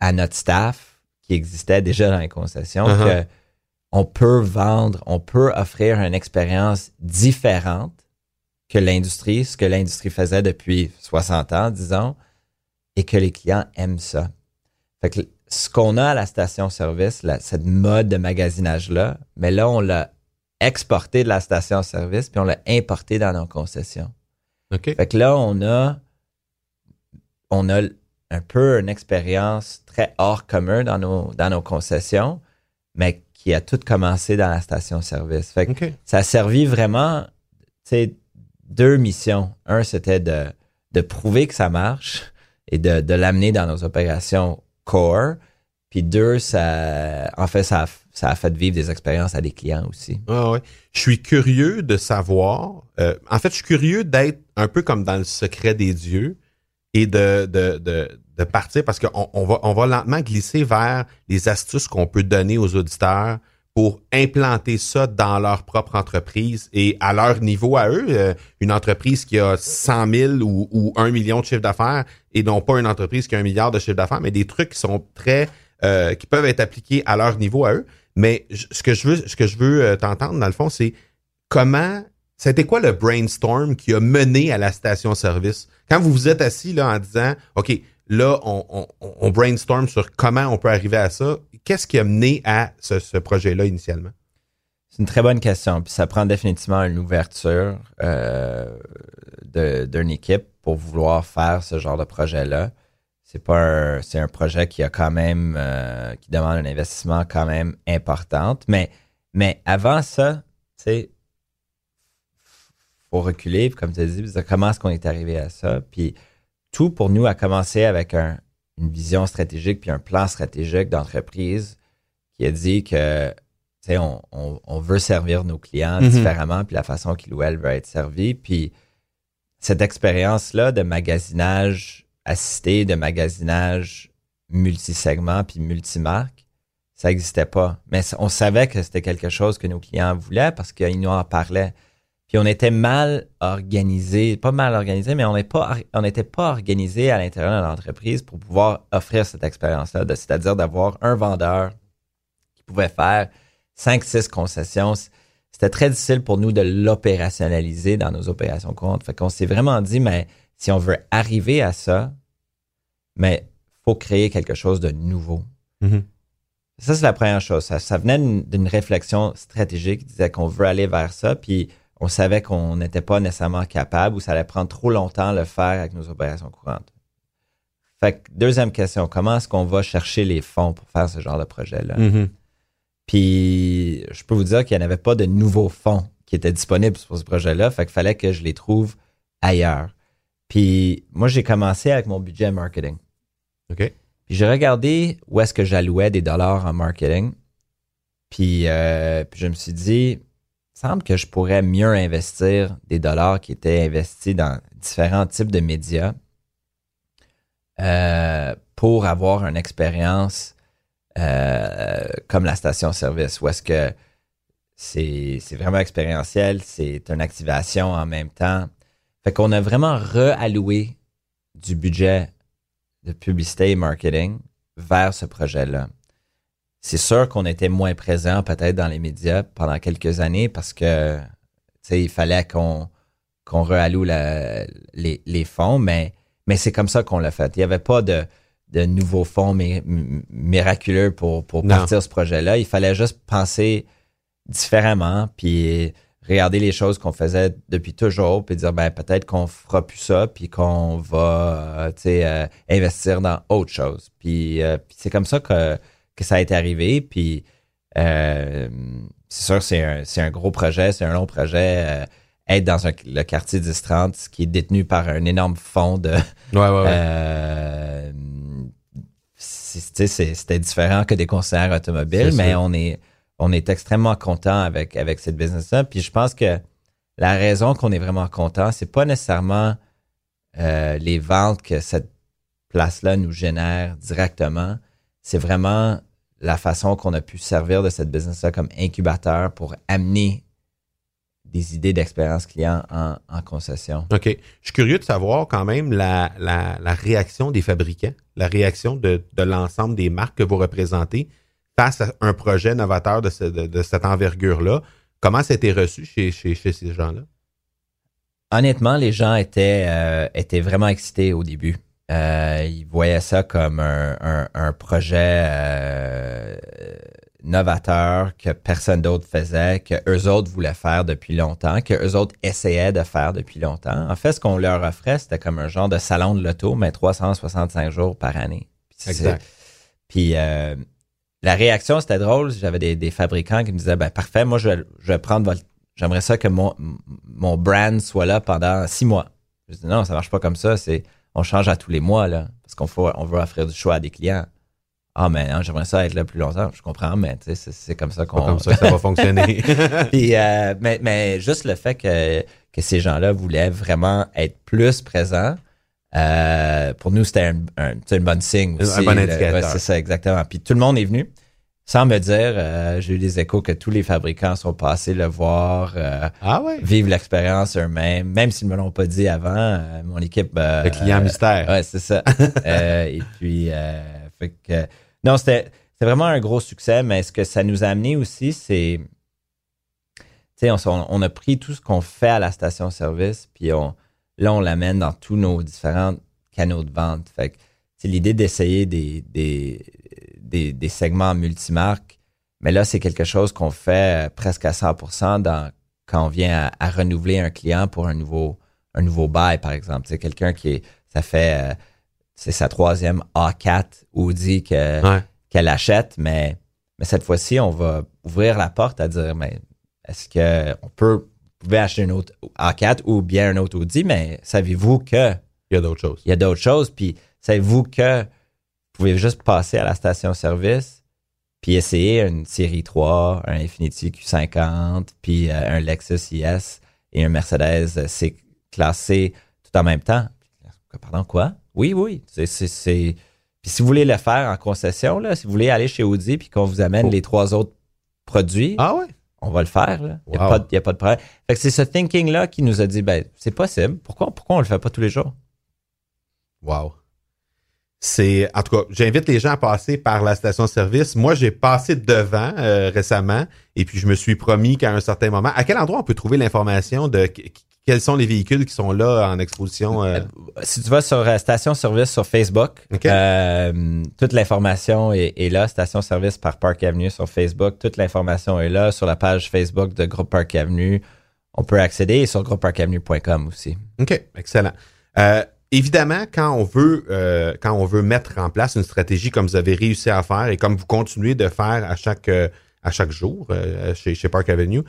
à notre staff qui existait déjà dans les concessions Uh-huh. que on peut vendre, on peut offrir une expérience différente que l'industrie, ce que l'industrie faisait depuis 60 ans, disons, et que les clients aiment ça. Fait que ce qu'on a à la station-service, cette mode de magasinage-là, mais là, on l'a exporté de la station-service, puis on l'a importé dans nos concessions. OK. Fait que là, on a, on a un peu une expérience très hors commun dans nos, dans nos concessions, mais qui a tout commencé dans la station-service. Fait que ça a servi vraiment, tu sais, deux missions. Un, c'était de, de prouver que ça marche et de, de l'amener dans nos opérations core. Puis deux, ça, en fait, ça a, ça a fait vivre des expériences à des clients aussi. Ah ouais. Je suis curieux de savoir. euh, en fait, je suis curieux d'être un peu comme dans le secret des dieux et de, de, de, de partir parce qu'on on va, on va lentement glisser vers les astuces qu'on peut donner aux auditeurs pour implanter ça dans leur propre entreprise et à leur niveau à eux. Euh, une entreprise qui a 100 000 ou, ou 1 million de chiffre d'affaires et non pas une entreprise qui a un milliard de chiffre d'affaires, mais des trucs qui sont très, euh, qui peuvent être appliqués à leur niveau à eux. Mais ce que je veux, ce que je veux euh, t'entendre, dans le fond, c'est comment, c'était quoi le brainstorm qui a mené à la station-service? Quand vous vous êtes assis là en disant, OK, là, on, on, on brainstorm sur comment on peut arriver à ça, qu'est-ce qui a mené à ce, projet-là initialement? C'est une très bonne question. Puis ça prend définitivement une ouverture euh, d'une équipe pour vouloir faire ce genre de projet-là. C'est pas un, c'est un projet qui a quand même euh, qui demande un investissement quand même important. Mais, mais avant ça, tu sais, faut reculer, comme tu as dit, comment est-ce qu'on est arrivé à ça? Puis tout pour nous a commencé avec un- une vision stratégique puis un plan stratégique d'entreprise qui a dit que on, on veut servir nos clients Mhm. différemment, puis la façon qu'il ou elle veut être servi. Puis cette expérience-là de magasinage assisté, de magasinage multisegment puis multimarque, ça n'existait pas. Mais on savait que c'était quelque chose que nos clients voulaient parce qu'ils nous en parlaient. Puis on était mal organisé, pas mal organisé, mais on n'est pas, on n'était pas organisé à l'intérieur de l'entreprise pour pouvoir offrir cette expérience-là, c'est-à-dire d'avoir un vendeur qui pouvait faire 5-6 concessions. C'était très difficile pour nous de l'opérationnaliser dans nos opérations courantes. Fait qu'on s'est vraiment dit, mais si on veut arriver à ça, mais faut créer quelque chose de nouveau. Mhm. Ça, c'est la première chose. Ça, ça venait d'une- d'une réflexion stratégique qui disait qu'on veut aller vers ça, puis on savait qu'on n'était pas nécessairement capable ou ça allait prendre trop longtemps le faire avec nos opérations courantes. Fait que, deuxième question, comment est-ce qu'on va chercher les fonds pour faire ce genre de projet-là? Mhm. Puis, je peux vous dire qu'il n'y en avait pas de nouveaux fonds qui étaient disponibles pour ce projet-là. Fait qu'il fallait que je les trouve ailleurs. Puis, moi, j'ai commencé avec mon budget marketing. OK. Puis, j'ai regardé où est-ce que j'allouais des dollars en marketing. Puis, euh, puis je me suis dit, semble que je pourrais mieux investir des dollars qui étaient investis dans différents types de médias euh, pour avoir une expérience euh, comme la station-service, où est-ce que c'est vraiment expérientiel, c'est une activation en même temps. Fait qu'on a vraiment realloué du budget de publicité et marketing vers ce projet-là. C'est sûr qu'on était moins présent peut-être dans les médias pendant quelques années parce que il fallait qu'on qu'on realloue les, les, fonds, mais, mais c'est comme ça qu'on l'a fait. Il n'y avait pas de, de nouveaux fonds miraculeux pour, pour partir ce projet-là. Il fallait juste penser différemment, puis regarder les choses qu'on faisait depuis toujours, puis dire ben peut-être qu'on fera plus ça, puis qu'on va euh, euh, investir dans autre chose. Puis, euh, puis c'est comme ça que, que ça a été arrivé. Puis c'est sûr, c'est un, c'est un gros projet, c'est un long projet. être dans le quartier 1030, qui est détenu par un énorme fonds de. Ouais, ouais, ouais. c'était différent que des concessionnaires automobiles, mais on est on est extrêmement content avec, avec cette business-là. Puis je pense que la raison qu'on est vraiment content, c'est pas nécessairement euh, les ventes que cette place-là nous génère directement. C'est vraiment la façon qu'on a pu servir de cette business-là comme incubateur pour amener des idées d'expérience client en, concession. OK. Je suis curieux de savoir quand même la, réaction des fabricants, la réaction de, de l'ensemble des marques que vous représentez face à un projet novateur de, cette envergure-là. Comment ça a été reçu chez, ces gens-là? Honnêtement, les gens étaient, euh, étaient vraiment excités au début. Euh, ils voyaient ça comme un, projet euh, novateur que personne d'autre faisait, que eux autres voulaient faire depuis longtemps, que eux autres essayaient de faire depuis longtemps. En fait, ce qu'on leur offrait, c'était comme un genre de salon de l'auto, mais 365 jours par année. Exact. Puis la réaction, c'était drôle. J'avais des, fabricants qui me disaient, ben parfait, moi, je vais, je vais prendre votre... J'aimerais ça que mon, mon brand soit là pendant six mois. Je dis, non, ça marche pas comme ça. C'est, on change à tous les mois, là, parce qu'on faut, on veut offrir du choix à des clients. Ah, mais j'aimerais ça être là plus longtemps. Je comprends, mais c'est, c'est comme ça qu'on. comme ça que ça va fonctionner. Puis, euh, mais, mais juste le fait que, que ces gens-là voulaient vraiment être plus présents, euh, pour nous, c'était un, une bonne signe aussi. Un bon indicateur. c'est ça, exactement. Puis tout le monde est venu. Sans me dire, euh, j'ai eu des échos que tous les fabricants sont passés le voir, euh, ah ouais? vivre l'expérience eux-mêmes, même s'ils ne me l'ont pas dit avant. mon équipe. le client mystère. Ouais, c'est ça. et puis, fait que, non, c'était vraiment un gros succès, mais ce que ça nous a amené aussi, c'est, tu sais, on, on, a pris tout ce qu'on fait à la station-service, puis on, Là, on l'amène dans tous nos différents canaux de vente. Fait c'est l'idée d'essayer des, des, des, segments multimarques. Mais là, c'est quelque chose qu'on fait presque à 100% dans, quand on vient à, renouveler un client pour un nouveau, un nouveau bail, par exemple. C'est quelqu'un qui est, ça fait, euh, c'est sa troisième A4 Audi que, qu'elle achète, mais, mais cette fois-ci, on va ouvrir la porte à dire, mais est-ce qu'on peut pouvez acheter une autre A4 ou bien un autre Audi, mais savez-vous que. Il y a d'autres choses. Il y a d'autres choses. Puis savez-vous que pouvez juste passer à la station-service puis essayer une série 3, un Infiniti Q50, puis euh, un Lexus IS et un Mercedes C classé tout en même temps. Pardon, quoi? Oui, oui. C'est. Puis si vous voulez le faire en concession, là, si vous voulez aller chez Audi puis qu'on vous amène les trois autres produits. Ah ouais? on va le faire. Il n'y a, pas de problème. Fait que c'est ce thinking-là qui nous a dit, ben, c'est possible. Pourquoi, pourquoi on le fait pas tous les jours? Wow. C'est, en tout cas, j'invite les gens à passer par la station-service. Moi, j'ai passé devant euh, récemment et puis je me suis promis qu'à un certain moment, à quel endroit on peut trouver l'information de quels sont les véhicules qui sont là en exposition? Euh? Euh, si tu vas sur euh, Station Service sur Facebook, toute l'information est, là. Station Service par Park Avenue sur Facebook, toute l'information est là. Sur la page Facebook de Groupe Park Avenue, on peut accéder et sur groupeparkavenue.com aussi. OK, excellent. Évidemment, quand on veut quand on veut mettre en place une stratégie comme vous avez réussi à faire et comme vous continuez de faire à chaque à chaque jour chez, chez Park Avenue,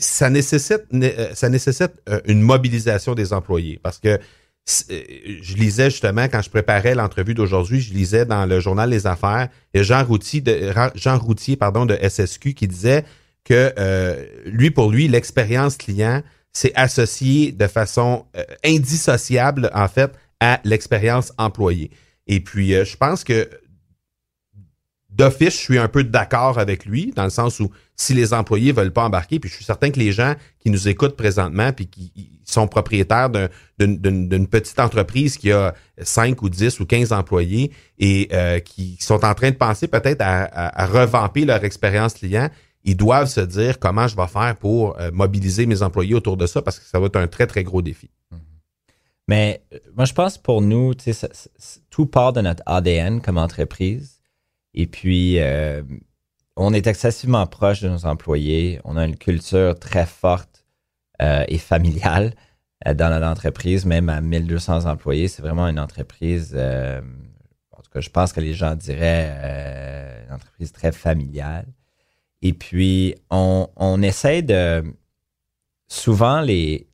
ça nécessite, euh, ça nécessite euh, une mobilisation des employés. Parce que euh, je lisais justement quand je préparais l'entrevue d'aujourd'hui, je lisais dans le journal Les Affaires, Jean Routier de Jean Routier pardon de SSQ qui disait que euh, lui, pour lui, l'expérience client, c'est associé de façon euh, indissociable, en fait, à l'expérience employée. Et puis, euh, je pense que d'office, je suis un peu d'accord avec lui, dans le sens où si les employés veulent pas embarquer, puis je suis certain que les gens qui nous écoutent présentement, puis qui sont propriétaires d'une petite entreprise qui a 5 ou 10 ou 15 employés et euh, qui sont en train de penser peut-être à, à, revamper leur expérience client, ils doivent se dire comment je vais faire pour euh, mobiliser mes employés autour de ça, parce que ça va être un très, très gros défi. Mm-hmm. Mais euh, moi, je pense pour nous, tout part de notre ADN comme entreprise. Et puis, euh, on est excessivement proche de nos employés. On a une culture très forte et familiale dans notre entreprise, même à 1200 employés. C'est vraiment une entreprise, en tout cas, je pense que les gens diraient une entreprise très familiale. Et puis, on, on essaie de... Souvent, les,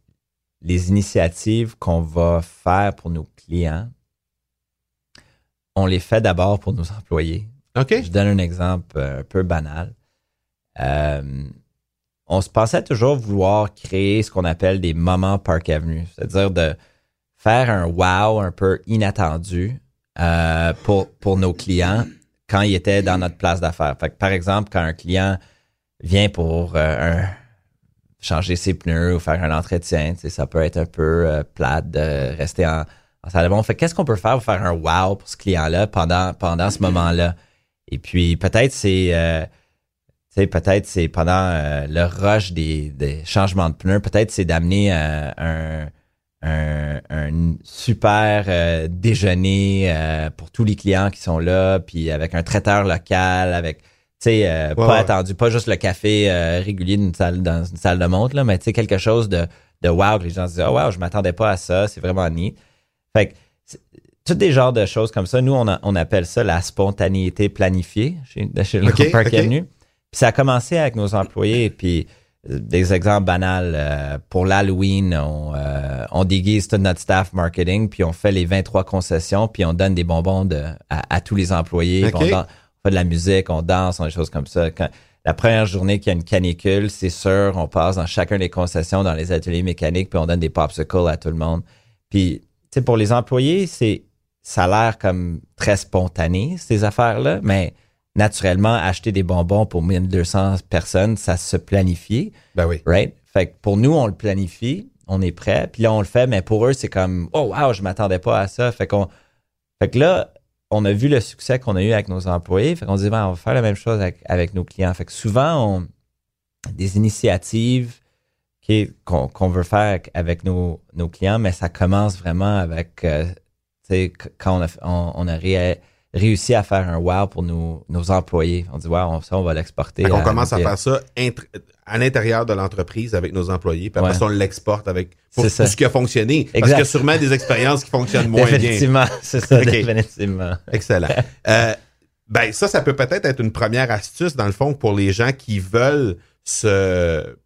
les initiatives qu'on va faire pour nos clients, on les fait d'abord pour nos employés. Je donne un exemple euh, un peu banal. Euh, on se pensait toujours vouloir créer ce qu'on appelle des moments Park Avenue, c'est-à-dire de faire un wow un peu inattendu euh, pour, pour nos clients quand ils étaient dans notre place d'affaires. par exemple, quand un client vient pour changer ses pneus ou faire un entretien, ça peut être un peu plate de rester en, salle de bon. Fait qu'est-ce qu'on peut faire pour faire un wow pour ce client-là pendant, pendant ce moment-là? Et puis peut-être c'est euh, peut-être c'est pendant euh, le rush des, des, changements de pneus, peut-être c'est d'amener euh, un, un, un, super euh, déjeuner pour tous les clients qui sont là, puis avec un traiteur local, avec tu sais pas attendu, pas juste le café régulier d'une salle dans une salle de montre là, mais tu sais quelque chose de de wow que les gens se disent oh wow je m'attendais pas à ça, c'est vraiment neat. Fait que tous des genres de choses comme ça. Nous, on, on appelle ça la spontanéité planifiée chez, chez le Park Avenue. Puis ça a commencé avec nos employés. Puis euh, des exemples banals. Euh, pour l'Halloween, on, euh, on, déguise tout notre staff marketing, puis on fait les 23 concessions, puis on donne des bonbons de, à, tous les employés. On, fait de la musique, on danse, on des choses comme ça. Quand, la première journée qu'il y a une canicule, c'est sûr, on passe dans chacun des concessions, dans les ateliers mécaniques, puis on donne des popsicles à tout le monde. Puis, tu sais, pour les employés, c'est ça a l'air comme très spontané, ces affaires-là, mais naturellement, acheter des bonbons pour 1200 personnes, ça se planifie. Ben oui. Right? Fait que pour nous, on le planifie, on est prêt, puis là, on le fait, mais pour eux, c'est comme, oh wow, je m'attendais pas à ça. Fait qu'on, fait que là, on a vu le succès qu'on a eu avec nos employés. Fait qu'on dit, ben, on va faire la même chose avec, nos clients. Fait que souvent, on, des initiatives qu'on veut faire avec nos, clients, mais ça commence vraiment avec euh, quand on a, réussi à faire un wow pour nos, employés, on dit wow, ça, on va l'exporter. On commence à faire ça à l'intérieur de l'entreprise avec nos employés, puis après ça, on l'exporte avec pour, ce qui a fonctionné. Parce qu'il y a sûrement des expériences qui fonctionnent moins bien. Définitivement, c'est ça, définitivement. Excellent. Euh, ben ça, ça peut peut-être être une première astuce, dans le fond, pour les gens qui veulent se,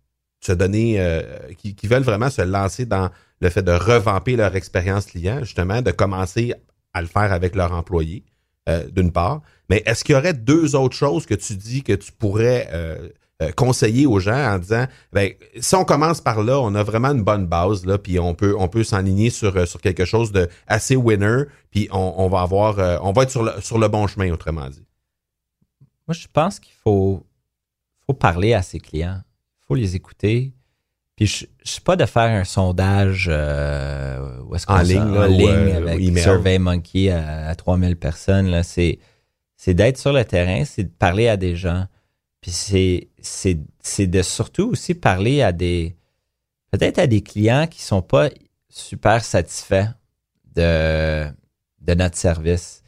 se donner, euh, qui, qui veulent vraiment se lancer dans le fait de revamper leur expérience client, justement, de commencer à le faire avec leurs employés, euh, d'une part. Mais est-ce qu'il y aurait deux autres choses que tu dis que tu pourrais euh, euh, conseiller aux gens en disant, ben, si on commence par là, on a vraiment une bonne base, là, puis on peut, on peut s'enligner sur, quelque chose de assez winner, puis on, va avoir, on va être sur le, sur le bon chemin, autrement dit? Moi, je pense qu'il faut, faut parler à ses clients. Il faut les écouter puis je, je suis pas de faire un sondage euh, où est-ce en ligne, en ligne euh, avec Survey Monkey à, 3000 personnes. Là, c'est, c'est d'être sur le terrain, c'est de parler à des gens. Puis c'est, c'est, c'est de surtout aussi parler à des peut-être à des clients qui sont pas super satisfaits de, de notre service.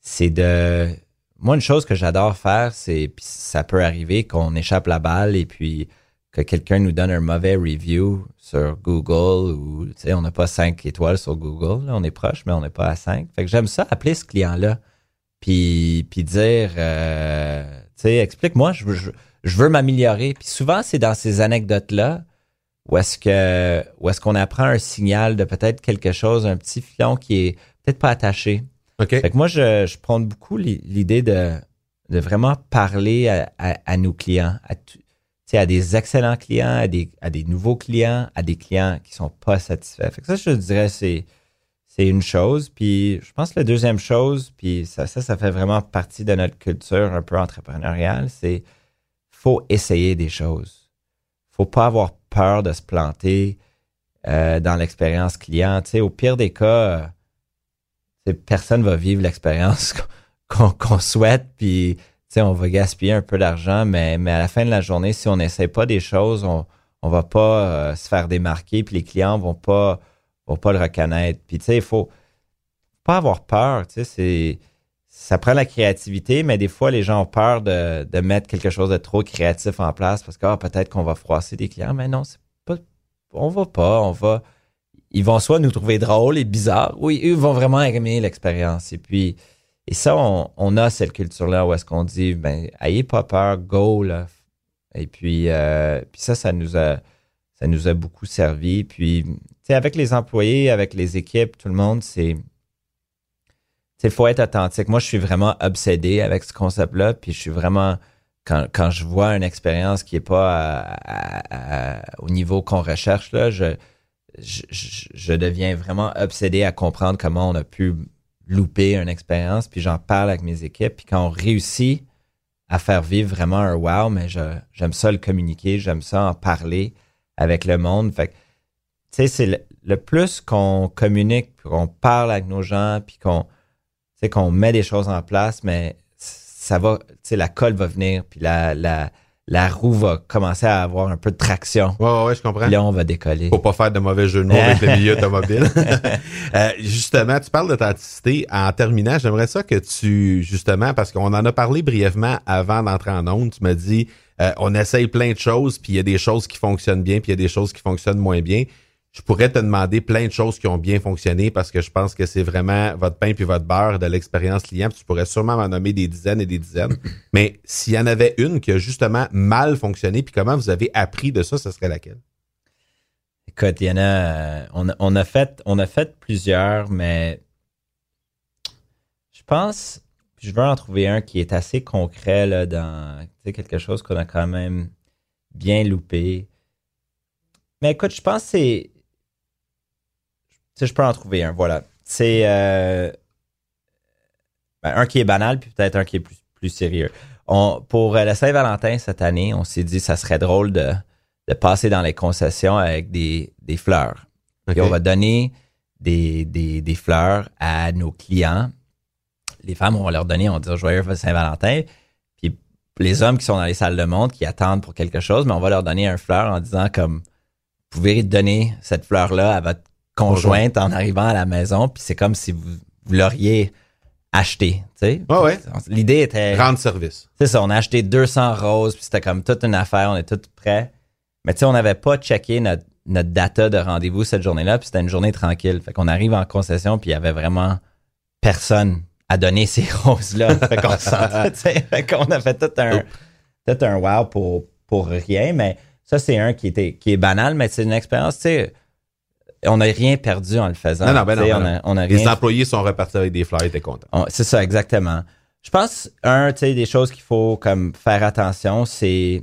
C'est de moi une chose que j'adore faire, c'est puis ça peut arriver qu'on échappe la balle et puis que quelqu'un nous donne un mauvais review sur Google ou, tu sais, on n'a pas cinq étoiles sur Google, on est proche, mais on n'est pas à cinq. Fait que j'aime ça, appeler ce client-là, puis, puis dire, euh, tu sais, explique-moi, je veux, je, veux m'améliorer. Puis souvent, c'est dans ces anecdotes-là où est-ce que, où est-ce qu'on apprend un signal de peut-être quelque chose, un petit filon qui est peut-être pas attaché. OK. Fait que moi, je, je prends beaucoup l'idée de, de vraiment parler à, à, nos clients, à, tu à des excellents clients, à des, nouveaux clients, à des clients qui sont pas satisfaits. Fait que ça, je dirais, c'est, une chose. Puis je pense que la deuxième chose, puis ça, ça, fait vraiment partie de notre culture un peu entrepreneuriale, c'est faut essayer des choses. faut pas avoir peur de se planter euh, dans l'expérience client. Tu sais, au pire des cas, euh, personne va vivre l'expérience qu'on souhaite, puis on va gaspiller un peu d'argent, mais, à la fin de la journée, si on n'essaie pas des choses, on on va pas euh, se faire démarquer, puis les clients vont pas vont pas le reconnaître. Puis tu il faut pas avoir peur. C'est ça prend la créativité, mais des fois, les gens ont peur de, de mettre quelque chose de trop créatif en place parce que ah, peut-être qu'on va froisser des clients. Mais non, c'est pas, on va pas. On va. Ils vont soit nous trouver drôles et bizarres, ou ils vont vraiment aimer l'expérience. Et puis, et ça, on, on a cette culture-là où est-ce qu'on dit, ben, ayez pas peur, go, là. Et puis, euh, puis ça, ça nous a, ça nous a beaucoup servi. Puis, tu sais, avec les employés, avec les équipes, tout le monde, c'est, il faut être authentique. Moi, je suis vraiment obsédé avec ce concept-là, puis je suis vraiment quand, quand je vois une expérience qui est pas au niveau qu'on recherche là, je, je, je, deviens vraiment obsédé à comprendre comment on a pu louper une expérience, puis j'en parle avec mes équipes, puis quand on réussit à faire vivre vraiment un wow, mais j'aime ça le communiquer, j'aime ça en parler avec le monde. Fait tu sais, c'est le, plus qu'on communique, qu'on parle avec nos gens, puis qu'on qu'on met des choses en place, mais ça va, tu sais, la colle va venir, puis la, la roue va commencer à avoir un peu de traction. Ouais, ouais, je comprends. Puis là, on va décoller. Faut pas faire de mauvais jeu de mots avec le milieu automobile. euh, justement, tu parles d'authenticité. En terminant, j'aimerais ça que tu, justement, parce qu'on en a parlé brièvement avant d'entrer en onde, tu m'as dit, euh, on essaye plein de choses, puis il y a des choses qui fonctionnent bien, puis il y a des choses qui fonctionnent moins bien je pourrais te demander plein de choses qui ont bien fonctionné parce que je pense que c'est vraiment votre pain puis votre beurre de l'expérience client. tu pourrais sûrement m'en nommer des dizaines et des dizaines. Mais s'il y en avait une qui a justement mal fonctionné, puis comment vous avez appris de ça, ce serait laquelle? Écoute, il y en a, euh, on, a fait, on a fait plusieurs, mais je pense, je veux en trouver un qui est assez concret là, dans quelque chose qu'on a quand même bien loupé. Mais écoute, je pense que c'est je peux en trouver un, voilà. C'est euh, ben, un qui est banal, puis peut-être un qui est plus, plus sérieux. On, pour euh, la Saint-Valentin cette année, on s'est dit ça serait drôle de, de passer dans les concessions avec des, des fleurs. On va donner des, des, des, fleurs à nos clients. Les femmes, on va leur donner, on va dire joyeux Saint-Valentin. Puis les hommes qui sont dans les salles de monde, qui attendent pour quelque chose, mais on va leur donner un fleur en disant comme, vous pouvez donner cette fleur-là à votre conjointe en arrivant à la maison, puis c'est comme si vous, l'auriez acheté, tu sais. ouais. L'idée était... Rendre service. C'est ça, on a acheté 200 roses, puis c'était comme toute une affaire, on est tout prêt. Mais tu sais, on n'avait pas checké notre, notre data de rendez-vous cette journée-là, puis c'était une journée tranquille. Fait qu'on arrive en concession, puis il y avait vraiment personne à donner ces roses-là. fait qu'on fait qu'on a fait tout un, tout un wow pour, pour rien, mais ça, c'est un qui était, qui est banal, mais c'est une expérience, tu sais, on n'a rien perdu en le faisant. Non, non, ben non, on a, Les employés sont repartis avec des flyers, t'es content. C'est ça, exactement. Je pense, un, tu sais, des choses qu'il faut comme faire attention, c'est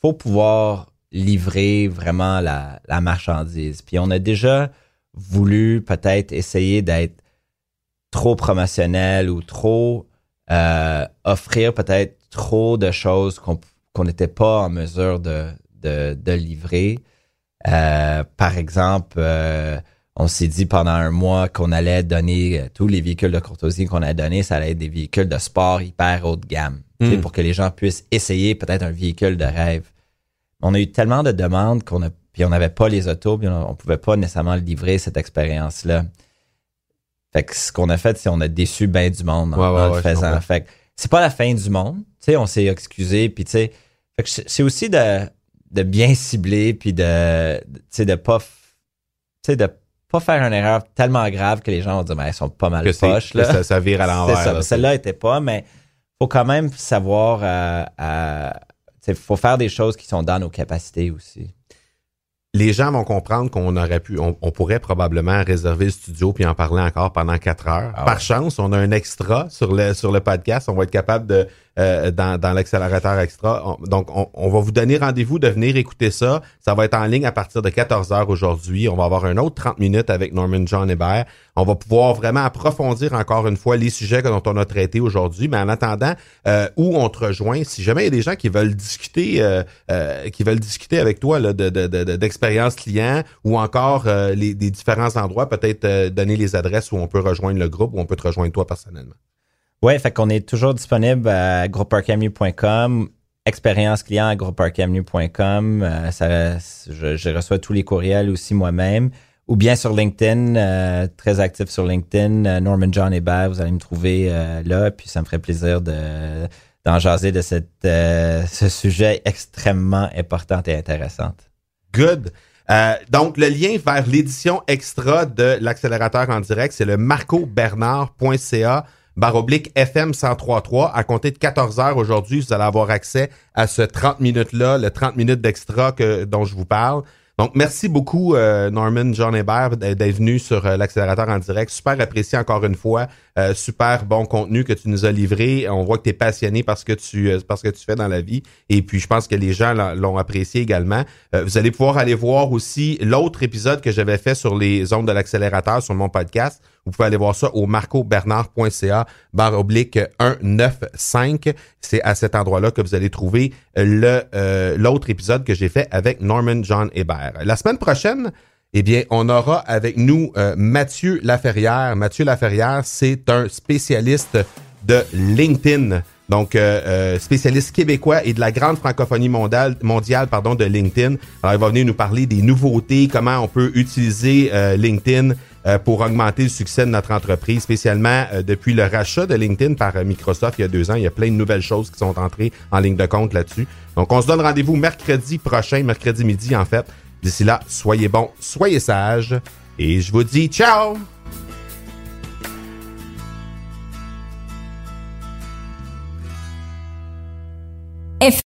faut pouvoir livrer vraiment la, la marchandise. Puis on a déjà voulu peut-être essayer d'être trop promotionnel ou trop euh, offrir peut-être trop de choses qu'on n'était pas en mesure de, de, de livrer. Euh, par exemple, euh, on s'est dit pendant un mois qu'on allait donner euh, tous les véhicules de courtoisie qu'on a donnés, ça allait être des véhicules de sport hyper haut de gamme, hmm. pour que les gens puissent essayer peut-être un véhicule de rêve. On a eu tellement de demandes qu'on a, puis on n'avait pas les autos, puis on, pouvait pas nécessairement livrer cette expérience-là. Fait que ce qu'on a fait, c'est qu'on a déçu bien du monde en, le faisant. Fait que c'est pas la fin du monde. Tu sais, on s'est excusé, puis tu sais, c'est aussi de de bien cibler puis de tu sais de pas tu sais de pas faire une erreur tellement grave que les gens vont dire mais elles sont pas mal que poches là. Ça, ça, vire à l'envers. Celle-là était pas mais faut quand même savoir euh, euh, faut faire des choses qui sont dans nos capacités aussi les gens vont comprendre qu'on aurait pu, on, pourrait probablement réserver le studio puis en parler encore pendant quatre heures. Ah Par chance, on a un extra sur le sur le podcast. On va être capable de euh, dans, l'accélérateur extra. donc, on, va vous donner rendez-vous de venir écouter ça. Ça va être en ligne à partir de 14 heures aujourd'hui. On va avoir un autre 30 minutes avec Norman John Hébert. On va pouvoir vraiment approfondir encore une fois les sujets dont on a traité aujourd'hui. Mais en attendant, euh, où on te rejoint, si jamais il y a des gens qui veulent discuter, euh, euh, qui veulent discuter avec toi là, de, d'expérience client ou encore les, des différents endroits, peut-être donner les adresses où on peut rejoindre le groupe ou on peut te rejoindre toi personnellement. Oui, fait qu'on est toujours disponible à groupeparkavenue.com, expérience client à groupeparkavenue.com. ça, je, reçois tous les courriels aussi moi-même ou bien sur LinkedIn, euh, très actif sur LinkedIn, euh, Norman John Hébert, vous allez me trouver euh, là, puis ça me ferait plaisir de d'en jaser de cette, ce sujet extrêmement important et intéressant. Good. donc, le lien vers l'édition extra de l'accélérateur en direct, c'est le marcobernard.ca baroblique FM 1033. À compter de 14 heures aujourd'hui, vous allez avoir accès à ce 30 minutes-là, le 30 minutes d'extra que, dont je vous parle. Donc, merci beaucoup, euh, Norman John Hébert, d'être venu sur euh, l'accélérateur en direct. Super apprécié encore une fois. Euh, super bon contenu que tu nous as livré. On voit que tu es passionné parce que tu parce que tu fais dans la vie. Et puis, je pense que les gens l'ont apprécié également. vous allez pouvoir aller voir aussi l'autre épisode que j'avais fait sur les ondes de l'accélérateur sur mon podcast vous pouvez aller voir ça au marcobernard.ca barre oblique 195. C'est à cet endroit-là que vous allez trouver le euh, l'autre épisode que j'ai fait avec Norman John Hébert. La semaine prochaine, eh bien, on aura avec nous euh, Mathieu Laferrière. Mathieu Laferrière, c'est un spécialiste de LinkedIn. Donc, euh, spécialiste québécois et de la grande francophonie mondiale, mondiale pardon, de LinkedIn. Alors, il va venir nous parler des nouveautés, comment on peut utiliser LinkedIn euh, pour augmenter le succès de notre entreprise, spécialement euh, depuis le rachat de LinkedIn par euh, Microsoft il y a deux ans. Il y a plein de nouvelles choses qui sont entrées en ligne de compte là-dessus. Donc, on se donne rendez-vous mercredi prochain, mercredi midi en fait. D'ici là, soyez bons, soyez sages et je vous dis ciao!